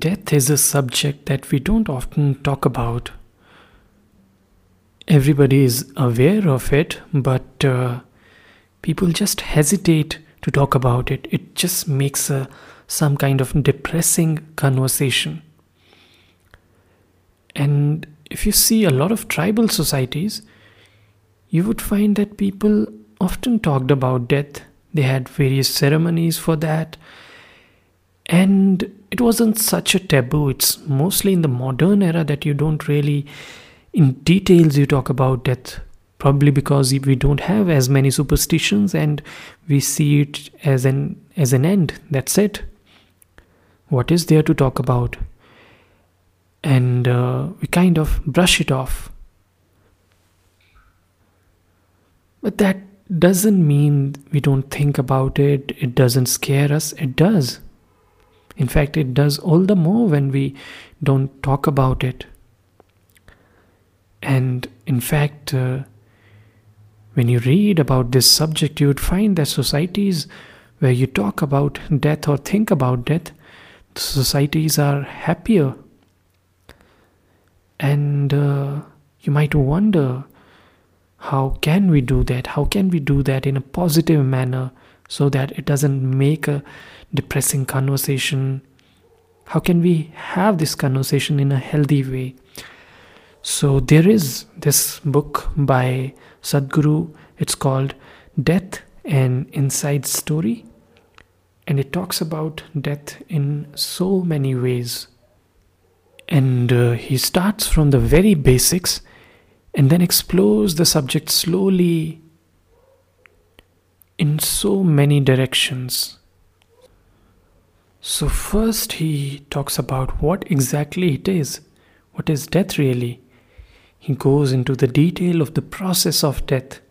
Death is a subject that we don't often talk about. Everybody is aware of it, but uh, people just hesitate to talk about it. It just makes a, some kind of depressing conversation. And if you see a lot of tribal societies, you would find that people often talked about death. They had various ceremonies for that. And it wasn't such a taboo. It's mostly in the modern era that you don't really, in details, you talk about death. Probably because we don't have as many superstitions and we see it as an as an end. That's it. What is there to talk about? And uh, we kind of brush it off. But that doesn't mean we don't think about it, it doesn't scare us, it does. In fact, it does all the more when we don't talk about it. And in fact, uh, when you read about this subject, you would find that societies where you talk about death or think about death, societies are happier. And uh, you might wonder how can we do that? How can we do that in a positive manner so that it doesn't make a depressing conversation? How can we have this conversation in a healthy way? So, there is this book by Sadhguru, it's called Death and Inside Story, and it talks about death in so many ways. And uh, he starts from the very basics and then explores the subject slowly in so many directions. So, first, he talks about what exactly it is. What is death really? He goes into the detail of the process of death.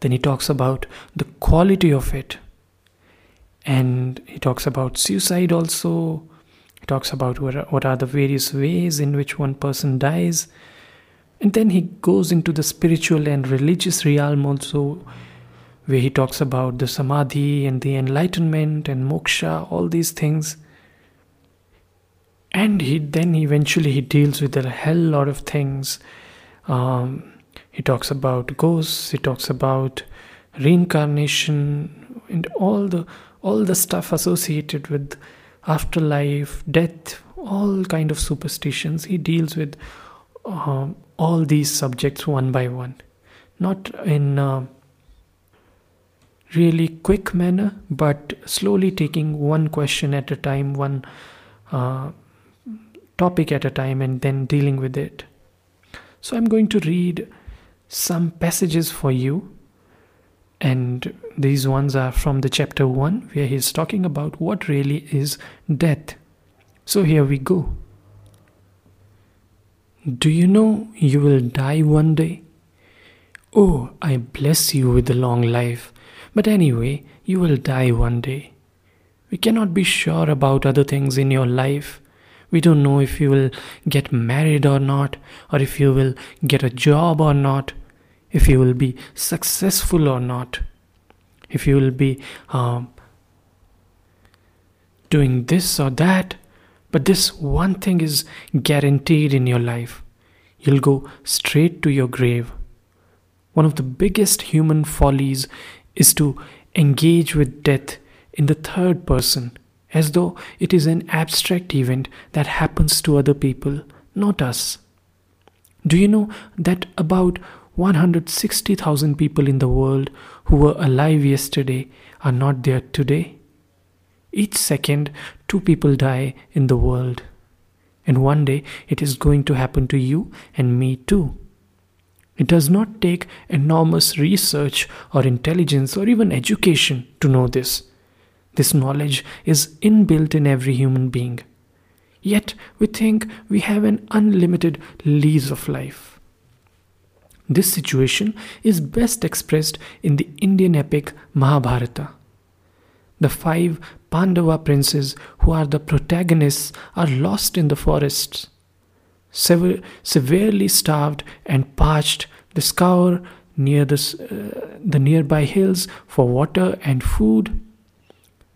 Then he talks about the quality of it. And he talks about suicide also. He talks about what are the various ways in which one person dies. And then he goes into the spiritual and religious realm also, where he talks about the samadhi and the enlightenment and moksha, all these things. And he then eventually he deals with a hell lot of things. Um, he talks about ghosts. He talks about reincarnation and all the all the stuff associated with afterlife, death, all kind of superstitions. He deals with um, all these subjects one by one, not in a really quick manner, but slowly taking one question at a time, one uh, topic at a time, and then dealing with it. So I'm going to read some passages for you. And these ones are from the chapter 1, where he's talking about what really is death. So here we go. Do you know you will die one day? Oh, I bless you with a long life. But anyway, you will die one day. We cannot be sure about other things in your life. We don't know if you will get married or not, or if you will get a job or not, if you will be successful or not, if you will be um, doing this or that, but this one thing is guaranteed in your life you'll go straight to your grave. One of the biggest human follies is to engage with death in the third person, as though it is an abstract event that happens to other people, not us. Do you know that about 160,000 people in the world who were alive yesterday are not there today? Each second, two people die in the world. And one day it is going to happen to you and me too. It does not take enormous research or intelligence or even education to know this. This knowledge is inbuilt in every human being. Yet we think we have an unlimited lease of life. This situation is best expressed in the Indian epic Mahabharata. The five Pandava princes, who are the protagonists, are lost in the forests. Sever- severely starved and parched, they scour near the, uh, the nearby hills for water and food.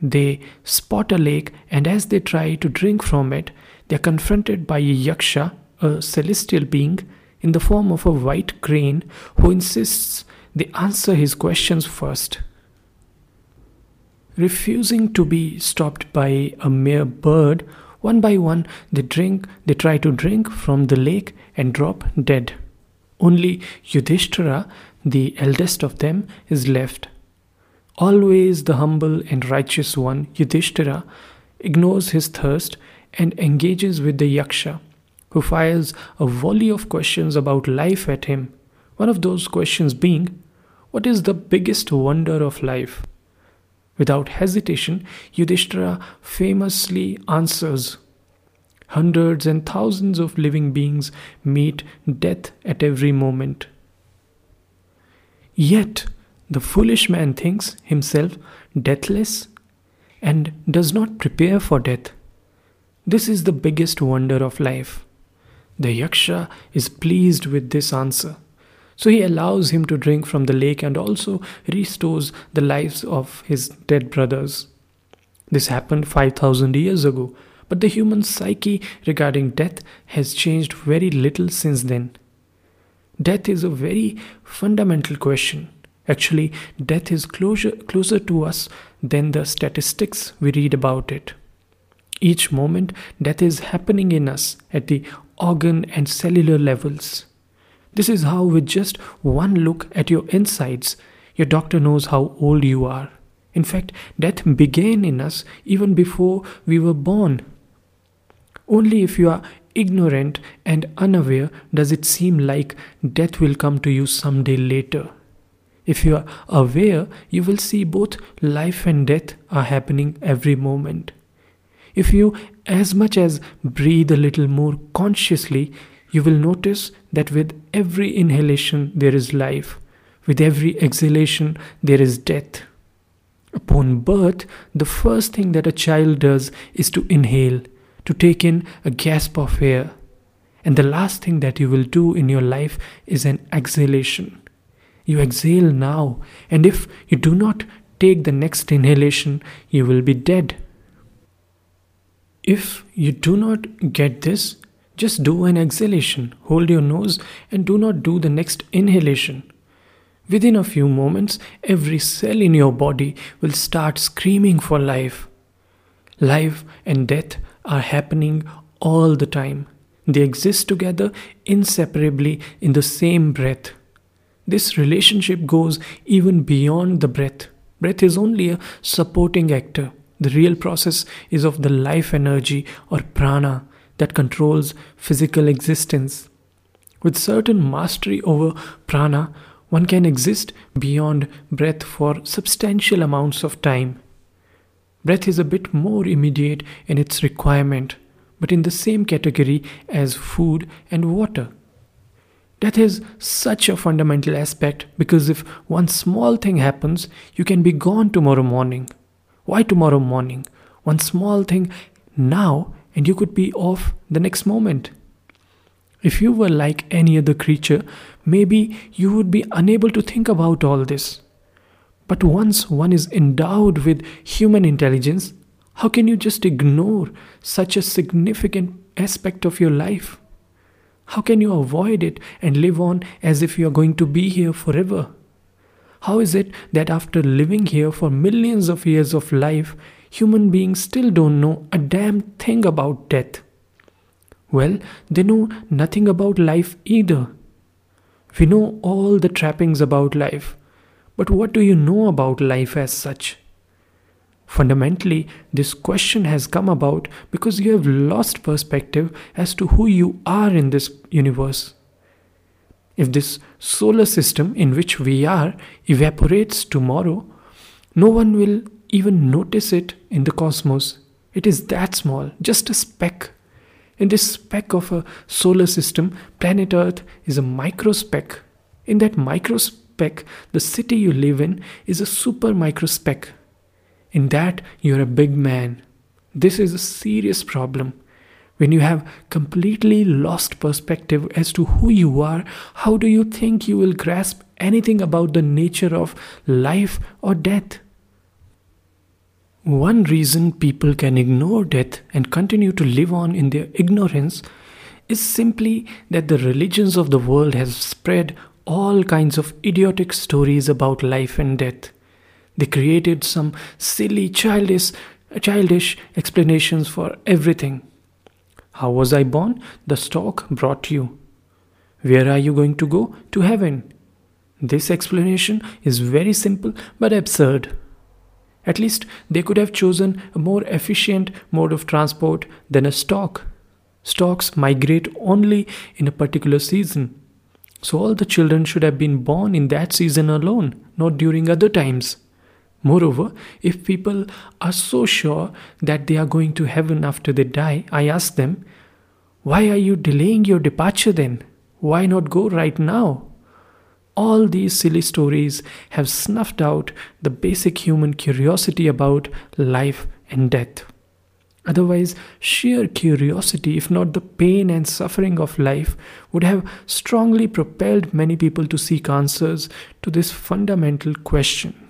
They spot a lake, and as they try to drink from it, they are confronted by a yaksha, a celestial being, in the form of a white crane who insists they answer his questions first. Refusing to be stopped by a mere bird, one by one they drink, they try to drink from the lake and drop dead. Only Yudhishthira, the eldest of them, is left. Always the humble and righteous one, Yudhishthira, ignores his thirst and engages with the Yaksha, who fires a volley of questions about life at him. One of those questions being, What is the biggest wonder of life? Without hesitation, Yudhishthira famously answers Hundreds and thousands of living beings meet death at every moment. Yet, the foolish man thinks himself deathless and does not prepare for death. This is the biggest wonder of life. The Yaksha is pleased with this answer. So he allows him to drink from the lake and also restores the lives of his dead brothers. This happened 5000 years ago, but the human psyche regarding death has changed very little since then. Death is a very fundamental question. Actually, death is closer, closer to us than the statistics we read about it. Each moment, death is happening in us at the organ and cellular levels. This is how, with just one look at your insides, your doctor knows how old you are. In fact, death began in us even before we were born. Only if you are ignorant and unaware does it seem like death will come to you someday later. If you are aware, you will see both life and death are happening every moment. If you as much as breathe a little more consciously, you will notice that with every inhalation there is life, with every exhalation there is death. Upon birth, the first thing that a child does is to inhale, to take in a gasp of air. And the last thing that you will do in your life is an exhalation. You exhale now, and if you do not take the next inhalation, you will be dead. If you do not get this, just do an exhalation, hold your nose, and do not do the next inhalation. Within a few moments, every cell in your body will start screaming for life. Life and death are happening all the time. They exist together inseparably in the same breath. This relationship goes even beyond the breath. Breath is only a supporting actor. The real process is of the life energy or prana that controls physical existence. With certain mastery over prana, one can exist beyond breath for substantial amounts of time. Breath is a bit more immediate in its requirement, but in the same category as food and water. Death is such a fundamental aspect because if one small thing happens, you can be gone tomorrow morning. Why tomorrow morning? One small thing now, and you could be off the next moment. If you were like any other creature, maybe you would be unable to think about all this. But once one is endowed with human intelligence, how can you just ignore such a significant aspect of your life? How can you avoid it and live on as if you are going to be here forever? How is it that after living here for millions of years of life, human beings still don't know a damn thing about death? Well, they know nothing about life either. We know all the trappings about life, but what do you know about life as such? Fundamentally, this question has come about because you have lost perspective as to who you are in this universe. If this solar system in which we are evaporates tomorrow, no one will even notice it in the cosmos. It is that small, just a speck. In this speck of a solar system, planet Earth is a micro speck. In that micro speck, the city you live in is a super micro speck. In that, you're a big man. This is a serious problem. When you have completely lost perspective as to who you are, how do you think you will grasp anything about the nature of life or death? One reason people can ignore death and continue to live on in their ignorance is simply that the religions of the world have spread all kinds of idiotic stories about life and death. They created some silly, childish, childish explanations for everything. How was I born? The stork brought you. Where are you going to go? To heaven. This explanation is very simple but absurd. At least they could have chosen a more efficient mode of transport than a stock. Stocks migrate only in a particular season. So all the children should have been born in that season alone, not during other times. Moreover, if people are so sure that they are going to heaven after they die, I ask them, why are you delaying your departure then? Why not go right now? All these silly stories have snuffed out the basic human curiosity about life and death. Otherwise, sheer curiosity, if not the pain and suffering of life, would have strongly propelled many people to seek answers to this fundamental question